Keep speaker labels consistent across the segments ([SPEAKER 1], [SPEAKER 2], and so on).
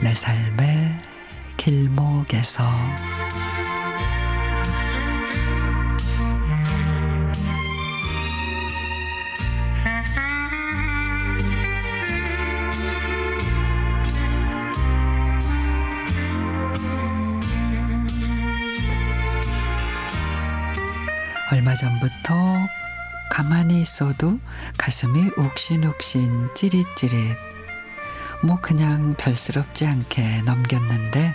[SPEAKER 1] 내 삶의 길목에서 얼마 전부터 가만히 있어도 가슴이 욱신욱신 찌릿찌릿 뭐 그냥 별스럽지 않게 넘겼는데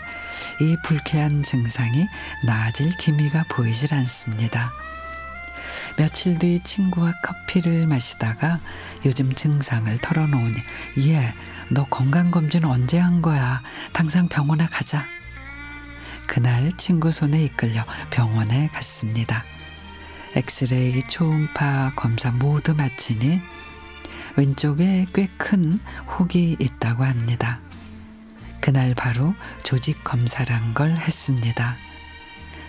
[SPEAKER 1] 이 불쾌한 증상이 나아질 기미가 보이질 않습니다. 며칠 뒤 친구와 커피를 마시다가 요즘 증상을 털어놓으니 예, 너 건강검진 언제 한 거야? 당장 병원에 가자. 그날 친구 손에 이끌려 병원에 갔습니다. 엑스레이, 초음파 검사 모두 마치니 왼쪽에 꽤 큰 혹이 있다고 합니다. 그날 바로 조직 검사란 걸 했습니다.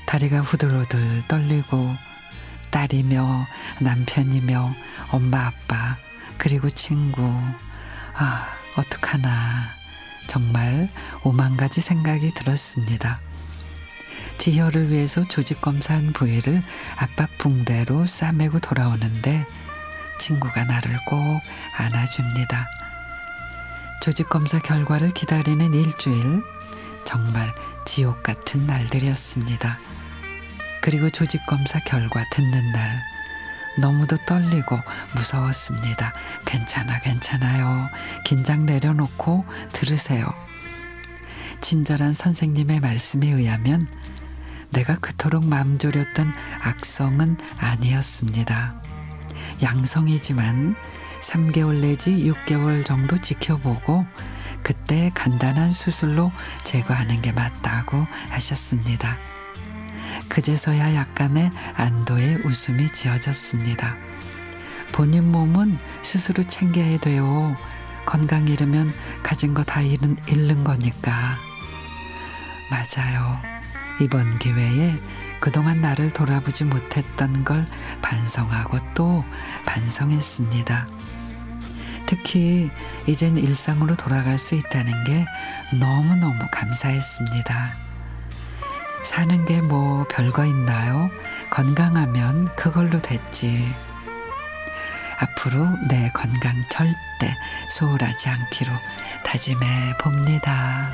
[SPEAKER 1] 다리가 후들후들 떨리고 딸이며 남편이며 엄마 아빠 그리고 친구 아 어떡하나 정말 오만 가지 생각이 들었습니다. 지혈을 위해서 조직 검사한 부위를 아빠 붕대로 싸매고 돌아오는데 친구가 나를 꼭 안아줍니다. 조직 검사 결과를 기다리는 일주일 정말 지옥 같은 날들이었습니다. 그리고 조직 검사 결과 듣는 날 너무도 떨리고 무서웠습니다. 괜찮아, 괜찮아요. 긴장 내려놓고 들으세요. 친절한 선생님의 말씀에 의하면 내가 그토록 마음 졸였던 악성은 아니었습니다. 양성이지만 3개월 내지 6개월 정도 지켜보고 그때 간단한 수술로 제거하는 게 맞다고 하셨습니다. 그제서야 약간의 안도의 웃음이 지어졌습니다. 본인 몸은 스스로 챙겨야 돼요. 건강 잃으면 가진 거 다 잃은, 잃는 거니까. 맞아요. 이번 기회에 그동안 나를 돌아보지 못했던 걸 반성하고 또 반성했습니다. 특히 이젠 일상으로 돌아갈 수 있다는 게 너무너무 감사했습니다. 사는 게 뭐 별거 있나요? 건강하면 그걸로 됐지. 앞으로 내 건강 절대 소홀하지 않기로 다짐해 봅니다.